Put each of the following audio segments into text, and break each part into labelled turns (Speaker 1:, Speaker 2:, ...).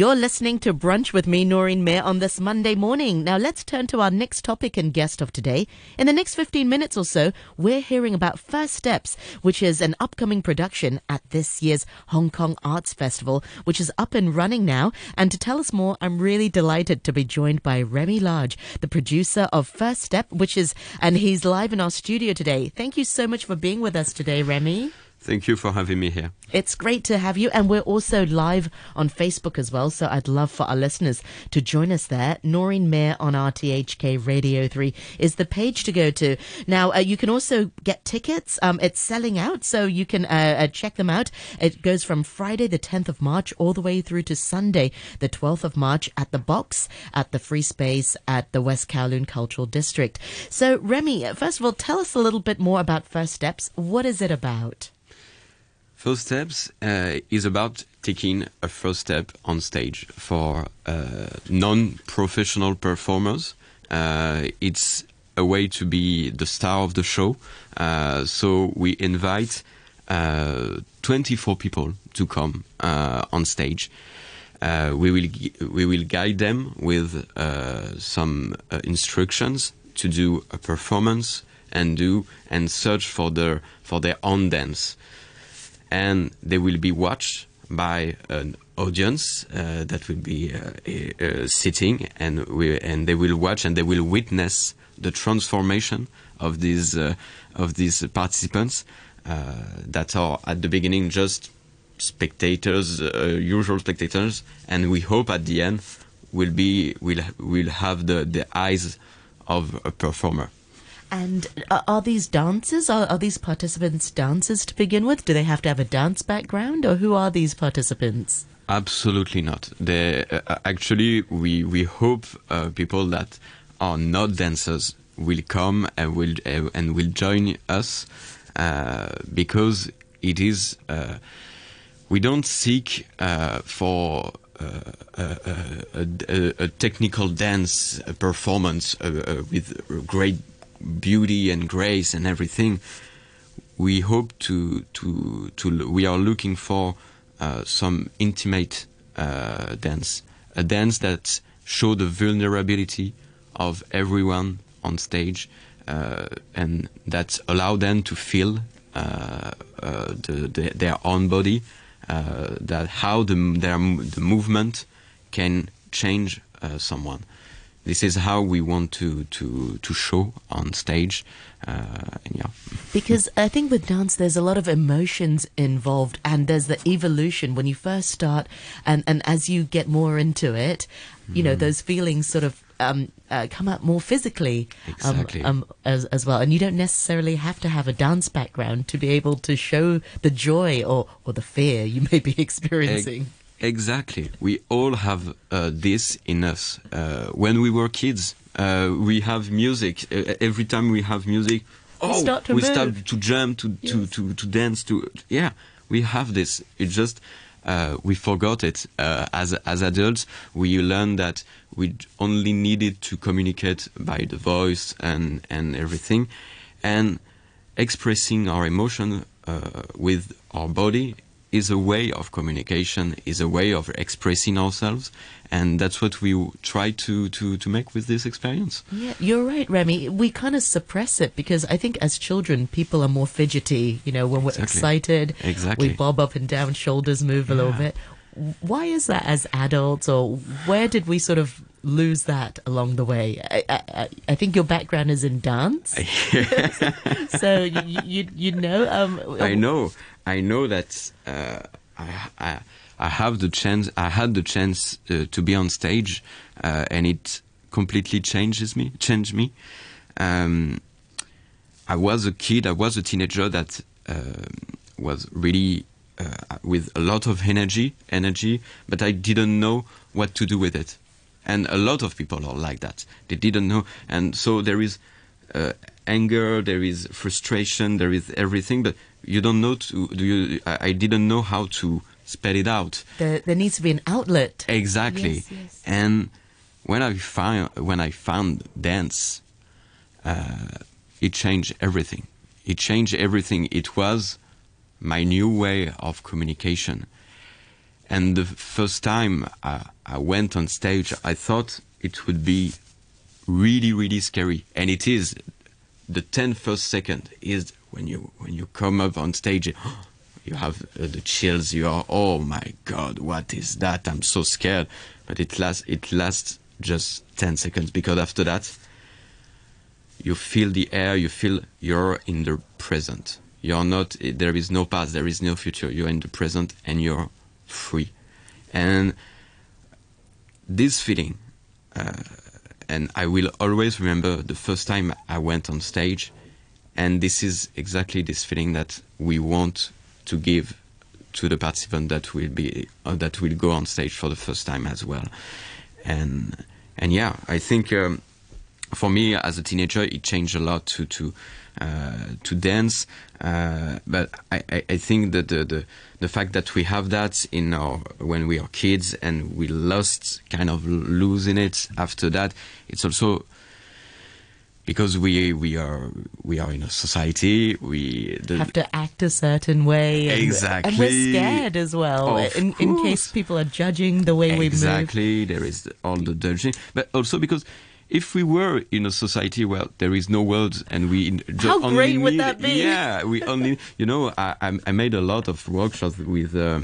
Speaker 1: You're listening to Brunch with me, Noreen Mayer, on this Monday morning. Now, let's turn to our next topic and guest of today. In the next 15 minutes or so, we're hearing about First Steps, which is an upcoming production at this year's Hong Kong Arts Festival, which is up and running now. And to tell us more, I'm really delighted to be joined by Remi Large, the producer of First Step, which is, and he's live in our studio today. Thank you so much for being with us today, Remi.
Speaker 2: Thank you for having me here.
Speaker 1: It's great to have you. And we're also live on Facebook as well. So I'd love for our listeners to join us there. Noreen Mayer on RTHK Radio 3 is the page to go to. Now, uh, you can also get tickets. Um, it's selling out, so you can uh, uh, check them out. It goes from Friday, the 10th of March, all the way through to Sunday, the 12th of March at the box at the Free Space at the West Kowloon Cultural District. So, Remi, first of all, tell us a little bit more about First Steps. What is it about?
Speaker 2: First Steps uh, is about taking a first step on stage for uh, non-professional performers. Uh, it's a way to be the star of the show. Uh, so we invite uh, 24 people to come uh, on stage. we will we will guide them with some instructions to do a performance and do and search for their for their own dance and they will be watched by an audience uh, that will be uh, sitting and we, and they will watch and they will witness the transformation of these uh, of these participants uh, that are at the beginning just spectators uh, usual spectators and we hope at the end will be will will have the the eyes of a performer
Speaker 1: and are these dancers? Are, are, these participants dancers to begin with? Do they have to have a dance background, or who are these participants?
Speaker 2: Absolutely not. They, uh, actually, we we hope uh, people that are not dancers will come and will uh, and will join us uh, because it is. Uh, we don't seek uh, for uh, a, a, a, technical dance performance uh, with great beauty and grace and everything, we hope to to to we are looking for uh, some intimate uh, dance, a dance that show the vulnerability of everyone on stage, uh, and that allow them to feel uh, uh, the, the, their own body, uh, that how the their the movement can change someone this is how we want to to to show on stage uh, yeah
Speaker 1: because i think with dance there's a lot of emotions involved and there's the evolution when you first start and and as you get more into it you know mm. those feelings sort of um, uh, come up more physically
Speaker 2: um, exactly.
Speaker 1: um, as, as well. And you don't necessarily have to have a dance background to be able to show the joy or, or the fear you may be experiencing.
Speaker 2: Exactly. We all have uh, this in us. Uh, when we were kids, uh, we have music. Uh, every time we have music,
Speaker 1: oh, we start to,
Speaker 2: we start to jump, to, yes. to, to, to dance, to yeah. We have this. It just uh, we forgot it uh, as as adults. We learned that we only needed to communicate by the voice and and everything, and expressing our emotion with our body is a way of communication, is a way of expressing ourselves, and that's what we try to, to, to make with this experience.
Speaker 1: Yeah, you're right, Remi. We kind of suppress it because I think as children, people are more fidgety. You know, when we're
Speaker 2: exactly.
Speaker 1: excited,
Speaker 2: exactly.
Speaker 1: we bob up and down, shoulders move yeah. a little bit. Why is that as adults, or where did we sort of lose that along the way? I, I, I think your background is in dance, so you, you, you know. Um,
Speaker 2: I know. I know that uh, I, I, I have the chance. I had the chance uh, to be on stage, uh, and it completely changes me. Changed me. Um, I was a kid. I was a teenager that uh, was really uh, with a lot of energy, energy, but I didn't know what to do with it. And a lot of people are like that. They didn't know, and so there is uh, anger, there is frustration, there is everything, but you don't know to do you I, I didn't know how to spell it out.
Speaker 1: There, there needs to be an outlet.
Speaker 2: Exactly.
Speaker 1: Yes, yes.
Speaker 2: and when i found when i found dance uh, it changed everything. It changed everything. It was my new way of communication. And the first time I, I went on stage, I thought it would be really, really scary, and it is. The 10 first second is when you when you come up on stage, you have uh, the chills. You are, oh my god, what is that? I'm so scared. But it lasts it lasts just 10 seconds because after that, you feel the air. You feel you're in the present. You're not. There is no past. There is no future. You're in the present, and you're free. And this feeling. Uh, and I will always remember the first time I went on stage, and this is exactly this feeling that we want to give to the participant that will be uh, that will go on stage for the first time as well, and and yeah, I think um, for me as a teenager it changed a lot to to uh, to dance, uh, but I, I, think that the, the the fact that we have that in our when we are kids and we lost kind of losing it after that it's also because we we are we are in a society we the,
Speaker 1: have to act a certain way and,
Speaker 2: Exactly.
Speaker 1: and we're scared as well in, in case people are judging the way we move
Speaker 2: exactly there is all the judging but also because if we were in a society where there is no words and we just
Speaker 1: How
Speaker 2: only
Speaker 1: great would
Speaker 2: need-
Speaker 1: that be?
Speaker 2: Yeah, we only, you know, I, I made a lot of workshops with uh,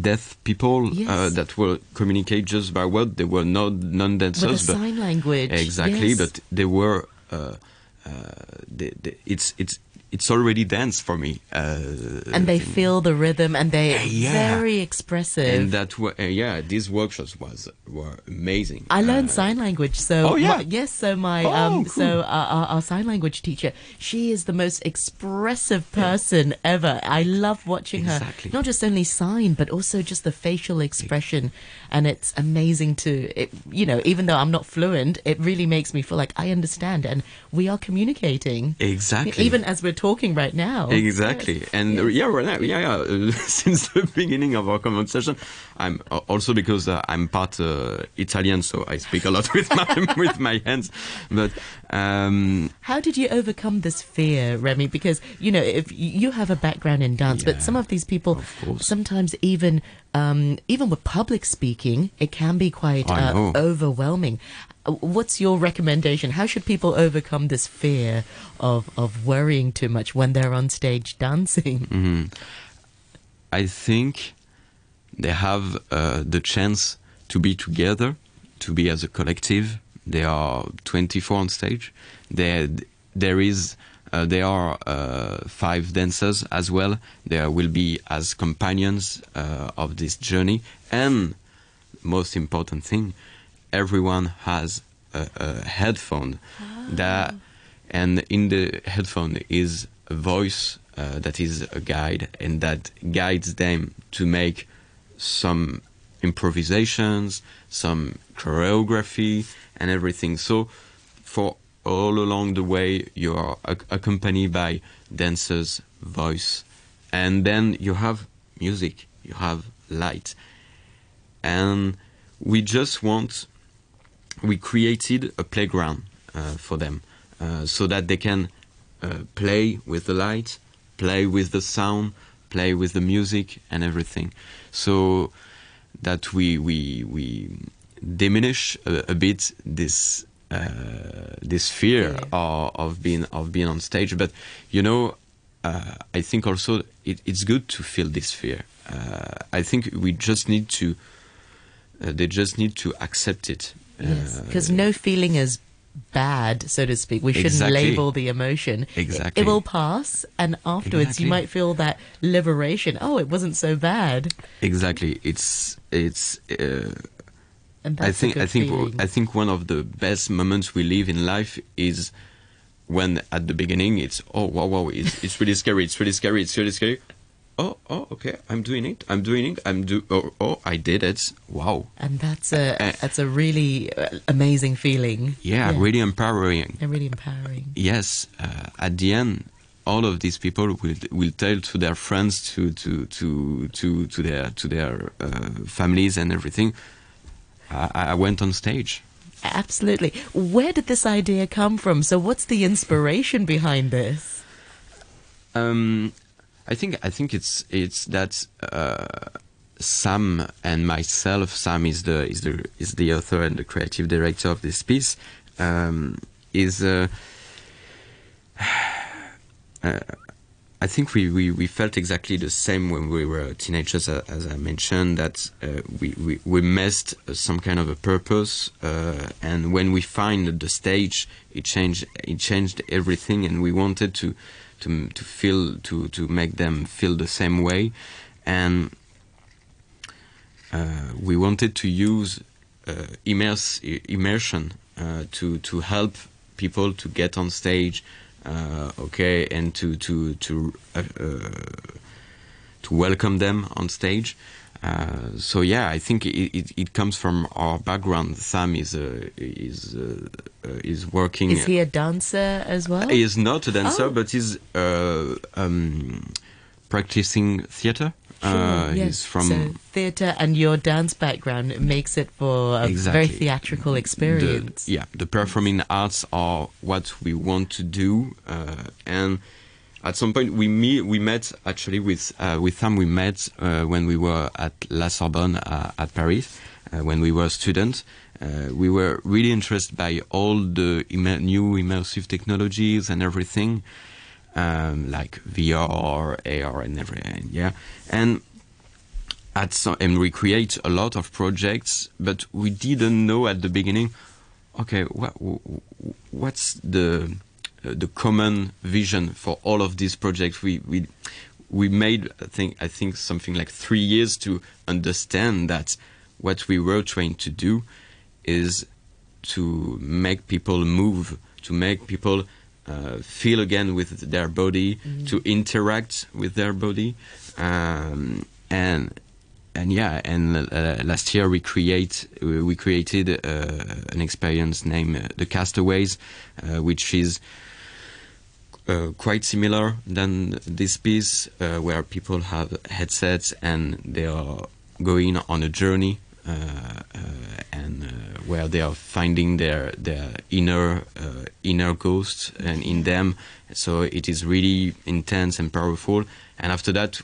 Speaker 2: deaf people uh,
Speaker 1: Yes.
Speaker 2: that will communicate just by word. They were not non-dancers, but
Speaker 1: sign language
Speaker 2: exactly.
Speaker 1: yes.
Speaker 2: But they were. Uh, uh, they, they, it's it's it's already dance for me. Uh,
Speaker 1: and they feel the rhythm and they're
Speaker 2: Yeah.
Speaker 1: very expressive
Speaker 2: and that uh, yeah, these workshops was were amazing.
Speaker 1: I learned
Speaker 2: Uh,
Speaker 1: sign language, so
Speaker 2: Oh, yeah?
Speaker 1: my- yes. So my
Speaker 2: Oh,
Speaker 1: um,
Speaker 2: cool.
Speaker 1: so our, our, sign language teacher, she is the most expressive person ever. I love watching
Speaker 2: Exactly.
Speaker 1: her, not just only sign, but also just the facial expression, and it's amazing to, it, you know, even though I'm not fluent, it really makes me feel like I understand, and we are communicating,
Speaker 2: Exactly.
Speaker 1: even as we're talking right now.
Speaker 2: Exactly, and uh, yeah, right now, yeah, yeah. since the beginning of our conversation, I'm uh, also because uh, I'm part uh, Italian, so I speak a lot with my with my hands. But um,
Speaker 1: How did you overcome this fear, Remi? Because you know, if you have a background in dance, but some of these people
Speaker 2: of
Speaker 1: sometimes even um, even with public speaking, it can be quite uh, overwhelming. What's your recommendation? How should people overcome this fear of of worrying too much when they're on stage dancing?
Speaker 2: mhm. I think they have uh, the chance to be together, to be as a collective. They are 24 on stage. There, there is, uh, there are uh, five dancers as well. There will be as companions uh, of this journey, and most important thing, everyone has a, a headphone that, and in the headphone is a voice uh, that is a guide, and that guides them to make some improvisations, some choreography, and everything. So, for all along the way, you are ac- accompanied by dancers' voice, and then you have music, you have light, and we just want. We created a playground uh, for them, uh, so that they can uh, play with the light, play with the sound, play with the music and everything. So that we we we diminish a, a bit this uh, this fear
Speaker 1: Yeah.
Speaker 2: of, of being of being on stage. But you know, uh, I think also it, it's good to feel this fear. Uh, I think we just need to. Uh, they just need to accept it.
Speaker 1: Yes,
Speaker 2: Uh,
Speaker 1: because no feeling is bad, so to speak. We shouldn't
Speaker 2: Exactly.
Speaker 1: label the emotion. It-
Speaker 2: Exactly.
Speaker 1: It, will pass, and afterwards
Speaker 2: Exactly.
Speaker 1: you might feel that liberation. Oh, it wasn't so bad.
Speaker 2: exactly. It's it's. Uh, I think I think
Speaker 1: feeling.
Speaker 2: I think one of the best moments we live in life is when at the beginning it's oh wow wow it's, it's really scary it's really scary it's really scary oh oh okay I'm doing it I'm doing it I'm do oh, oh I did it wow
Speaker 1: and that's a
Speaker 2: Uh,
Speaker 1: that's a really uh, amazing feeling.
Speaker 2: yeah, really empowering
Speaker 1: and really empowering.
Speaker 2: yes uh, at the end all of these people will will tell to their friends to to to to to their to their uh, families and everything I, I went on stage
Speaker 1: Absolutely. Where did this idea come from? So, what's the inspiration behind this?
Speaker 2: Um, I think I think it's it's that uh, Sam and myself. Sam is the is the is the author and the creative director of this piece. Um, is uh, uh, I think we, we, we felt exactly the same when we were teenagers, uh, as I mentioned, that uh, we, we, we missed uh, some kind of a purpose. Uh, and when we find the stage, it changed, it changed everything. And we wanted to, to, to feel, to, to make them feel the same way. And uh, we wanted to use uh, immersion to, to help people to get on stage, uh, okay, and to to to uh, uh, to welcome them on stage. Uh, so yeah, I think it, it, it, comes from our background. Sam is uh, is uh, is working.
Speaker 1: Is he a dancer as well?
Speaker 2: He is not a dancer, oh. but he's um, practicing theater.
Speaker 1: Uh, yes. He's from so theatre, and your dance background makes it for a exactly. very theatrical experience.
Speaker 2: The, yeah, the performing arts are what we want to do, uh, and at some point we meet, we met actually with uh, with Sam. We met uh, when we were at La Sorbonne uh, at Paris uh, when we were students. we were really interested by all the new immersive technologies and everything um, like VR, AR, and everything. Yeah, and at some, and we create a lot of projects, but we didn't know at the beginning. Okay, what what's the uh, the common vision for all of these projects? We we we made I think I think something like three years to understand that what we were trying to do is to make people move, to make people uh, feel again with their body, mm. to interact with their body, um, and and yeah, and uh, last year we create we created uh, an experience named uh, the Castaways, uh, which is. Uh, quite similar than this piece, where people have headsets and they are going on a journey uh, uh, and uh, where they are finding their their inner inner ghost and in them. So it is really intense and powerful. And after that,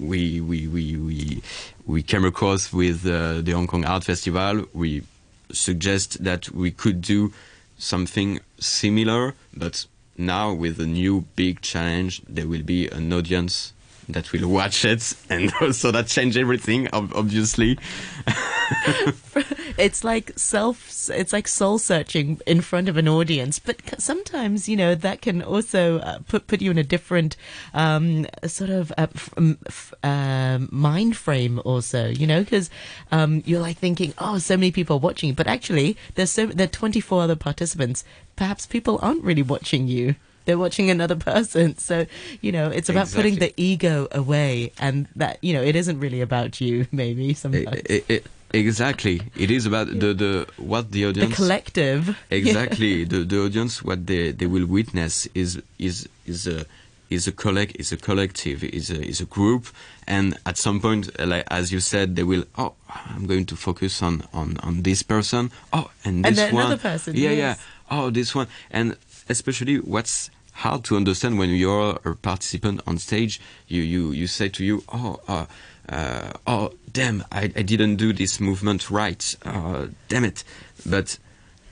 Speaker 2: we we we we we came across with uh, the Hong Kong Art Festival. We suggest that we could do something similar, but now with a new big challenge, there will be an audience that will watch it, and so that changed everything. Obviously,
Speaker 1: it's like self. It's like soul searching in front of an audience, but sometimes you know that can also uh, put put you in a different um, sort of uh, f- uh, mind frame. Also, you know, because um, you're like thinking, oh, so many people are watching, but actually, there's so there are 24 other participants. Perhaps people aren't really watching you they're watching another person. So, you know, it's about exactly. putting the ego away and that, you know, it isn't really about you, maybe sometimes.
Speaker 2: It, it, exactly. It is about the, the what the audience
Speaker 1: the collective.
Speaker 2: Exactly. the the audience what they, they will witness is is is a is a collect is a collective is a is a group and at some point like as you said they will oh I'm going to focus on on on this person oh and this
Speaker 1: and
Speaker 2: one
Speaker 1: another person
Speaker 2: yeah
Speaker 1: yes.
Speaker 2: yeah oh this one and especially what's hard to understand when you're a participant on stage. You you you say to you, oh. Uh, uh, oh damn I, I didn't do this movement right uh, damn it but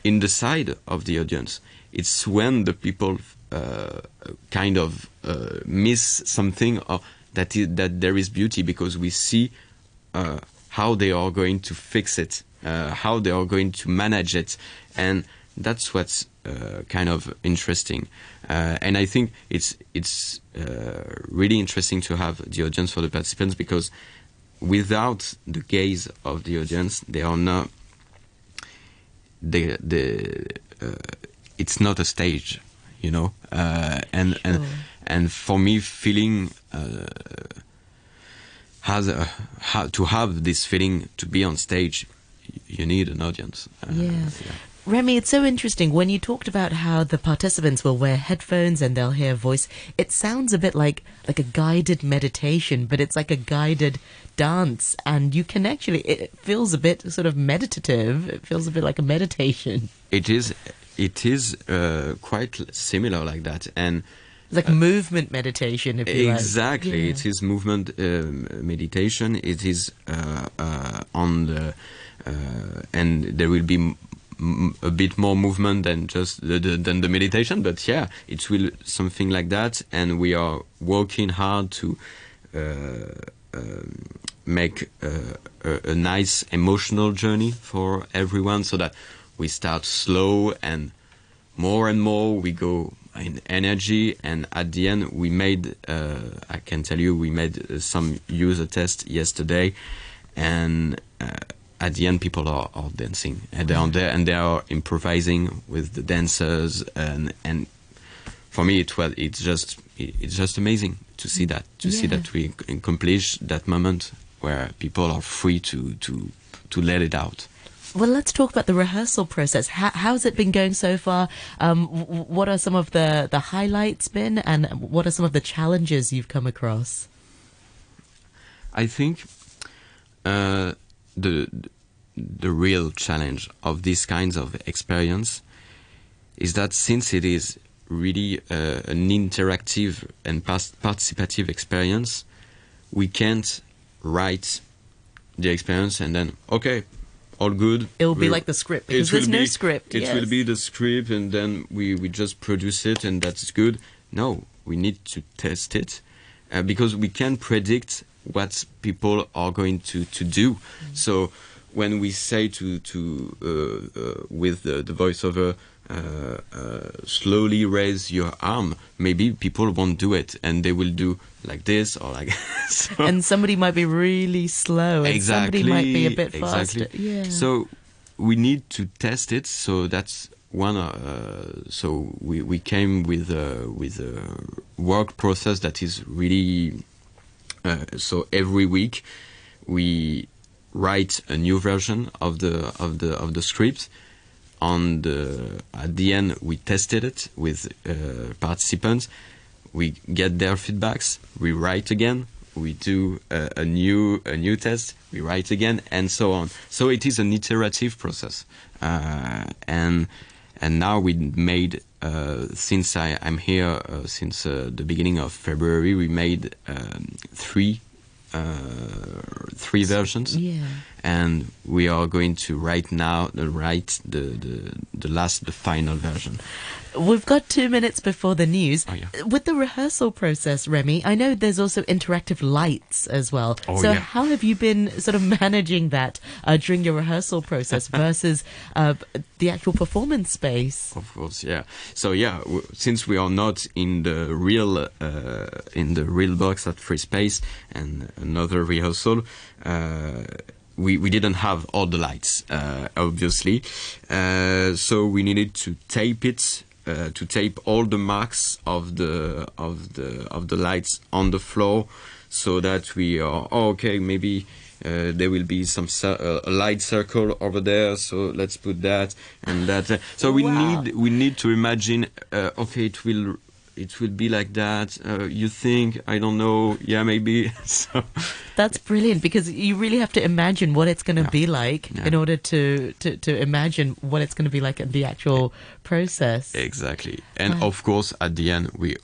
Speaker 2: in the side of the audience it's when the people uh, kind of uh, miss something or that is, that there is beauty because we see uh, how they are going to fix it uh, how they are going to manage it and that's what's uh, kind of interesting. Uh, and I think it's it's uh, really interesting to have the audience for the participants because without the gaze of the audience, they are not. The the uh, it's not a stage, you know, uh, and sure. and and for me, feeling uh, has a, ha, to have this feeling to be on stage, you need an audience.
Speaker 1: yeah. yeah. Remi, it's so interesting. When you talked about how the participants will wear headphones and they'll hear a voice, it sounds a bit like like a guided meditation, but it's like a guided dance, and you can actually. It feels a bit sort of meditative. It feels a bit like a meditation.
Speaker 2: It is. It is uh, quite similar like that, and
Speaker 1: It's like movement meditation, if you like.
Speaker 2: Exactly,
Speaker 1: Yeah.
Speaker 2: it is movement um, meditation. It is uh, uh, on the, uh, and there will be a bit more movement than just the, the, than the meditation. But yeah, it will something like that, and we are working hard to uh, um, make uh, a, a nice emotional journey for everyone, so that we start slow and more and more we go in energy and at the end we made uh, i can tell you we made uh, some user test yesterday and uh, at the end people are, are dancing and they're on there and they are improvising with the dancers and and for me it was it's just it's just amazing to see that to see that we accomplish that moment where people are free to to to let it out
Speaker 1: Well, let's talk about the rehearsal process. How, how's it been going so far? Um, what are some of the, the highlights been, and what are some of the challenges you've come across?
Speaker 2: I think uh, the the real challenge of these kinds of experience is that since it is really uh, an interactive and participative experience, we can't write the experience and then okay, all good.
Speaker 1: It will be like the script because there's no
Speaker 2: be-
Speaker 1: script.
Speaker 2: It
Speaker 1: yes.
Speaker 2: will be the script, and then we, we just produce it, and that's good. No, we need to test it uh, because we can predict what people are going to, to do.
Speaker 1: Mm.
Speaker 2: So when we say to to uh, uh, with the, the voiceover. Uh, uh, slowly raise your arm. Maybe people won't do it, and they will do like this or like. so
Speaker 1: and somebody might be really slow, and
Speaker 2: exactly
Speaker 1: somebody might be a bit
Speaker 2: exactly.
Speaker 1: faster. Yeah.
Speaker 2: So we need to test it. So that's one. Uh, so we, we came with a, with a work process that is really. Uh, so every week we write a new version of the of the of the script. On the at the end, we tested it with uh, participants. We get their feedbacks. We write again. We do a, a new a new test. We write again, and so on. So it is an iterative process. Uh, and and now we made since I, I'm here uh, since uh, the beginning of February, we made um, three uh, three versions
Speaker 1: yeah.
Speaker 2: And we are going to write now uh, write the, the the last the final version
Speaker 1: We've got two minutes before the news.
Speaker 2: Oh, yeah.
Speaker 1: With the rehearsal process, Remi, I know there's also interactive lights as well.
Speaker 2: Oh,
Speaker 1: so,
Speaker 2: yeah.
Speaker 1: how have you been sort of managing that uh, during your rehearsal process versus uh, the actual performance space?
Speaker 2: of course yeah so yeah w- since we are not in the real uh, in the real box at free space and another rehearsal uh, we, we didn't have all the lights uh, obviously uh, so we needed to tape it uh, to tape all the marks of the of the of the lights on the floor so that we are oh, okay maybe uh, there will be some uh, a light circle over there so let's put that and that Uh, so we
Speaker 1: Wow.
Speaker 2: need we need to imagine uh, okay it will it will be like that uh, you think i don't know yeah maybe so
Speaker 1: That's brilliant because you really have to imagine what it's going to
Speaker 2: Yeah.
Speaker 1: be like
Speaker 2: Yeah.
Speaker 1: in order to, to, to imagine what it's going to be like in the actual process.
Speaker 2: exactly and
Speaker 1: Wow.
Speaker 2: of course at the end we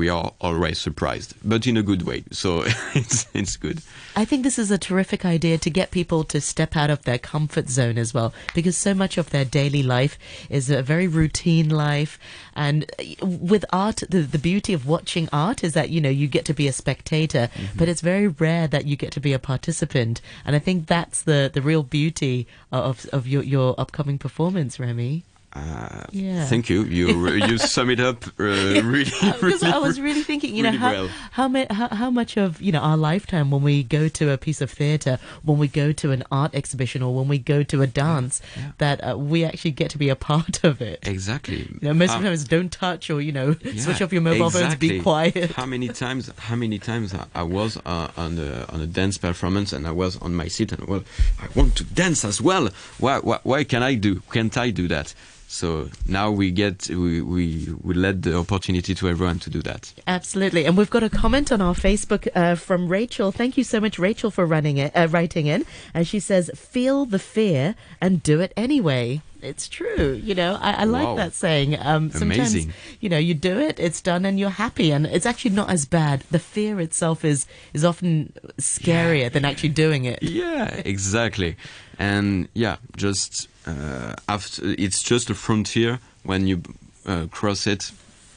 Speaker 2: we are always surprised but in a good way so it's it's good
Speaker 1: I think this is a terrific idea to get people to step out of their comfort zone as well, because so much of their daily life is a very routine life. And uh, with art, the, the beauty of watching art is that, you know, you get to be a spectator, but it's very rare that you get to be a participant. And I think that's the, the real beauty of, of your, your upcoming performance, Remi.
Speaker 2: Uh,
Speaker 1: Yeah.
Speaker 2: thank you you you sum it up uh, really
Speaker 1: Because
Speaker 2: really
Speaker 1: I was really thinking, you know, how,
Speaker 2: well.
Speaker 1: how, ma- how how much of you know our lifetime when we go to a piece of theatre, when we go to an art exhibition, or when we go to a dance,
Speaker 2: yeah.
Speaker 1: that uh, we actually get to be a part of it.
Speaker 2: exactly
Speaker 1: You know, most of the times, don't touch or you know,
Speaker 2: Yeah,
Speaker 1: switch off your mobile phones, be quiet.
Speaker 2: How many times? How many times I, I was uh, on a on a dance performance and I was on my seat and well, I want to dance as well. Why why, why can I do? Can't I do that? So now we get we, we we let the opportunity to everyone to do that.
Speaker 1: Absolutely, and we've got a comment on our Facebook uh, from Rachel. Thank you so much, Rachel, for running it, uh, writing in. And she says, "Feel the fear and do it anyway." It's true, you know. I, I like
Speaker 2: Wow.
Speaker 1: that saying. Um, sometimes,
Speaker 2: Amazing.
Speaker 1: you know, you do it, it's done, and you're happy, and it's actually not as bad. The fear itself is is often scarier than actually doing it.
Speaker 2: Yeah, exactly. And yeah, just uh, after it's just a frontier. When you uh, cross it,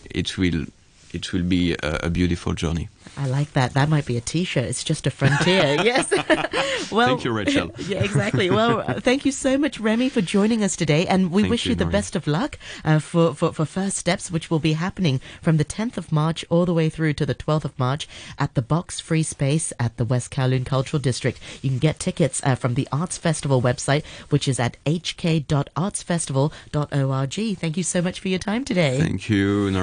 Speaker 2: it will it will be a, a beautiful journey.
Speaker 1: I like that. That might be a T-shirt. It's just a frontier. yes. well,
Speaker 2: Thank you, Rachel.
Speaker 1: yeah, exactly. Well, uh, thank you so much, Remi, for joining us today, and we
Speaker 2: Thank
Speaker 1: wish you,
Speaker 2: you,
Speaker 1: the best of luck uh, for, for for first steps, which will be happening from the 10th of March all the way through to the 12th of March at the Box Free Space at the West Kowloon Cultural District. You can get tickets uh, from the Arts Festival website, which is at hk.artsfestival.org. Thank you so much for your time today.
Speaker 2: Thank you.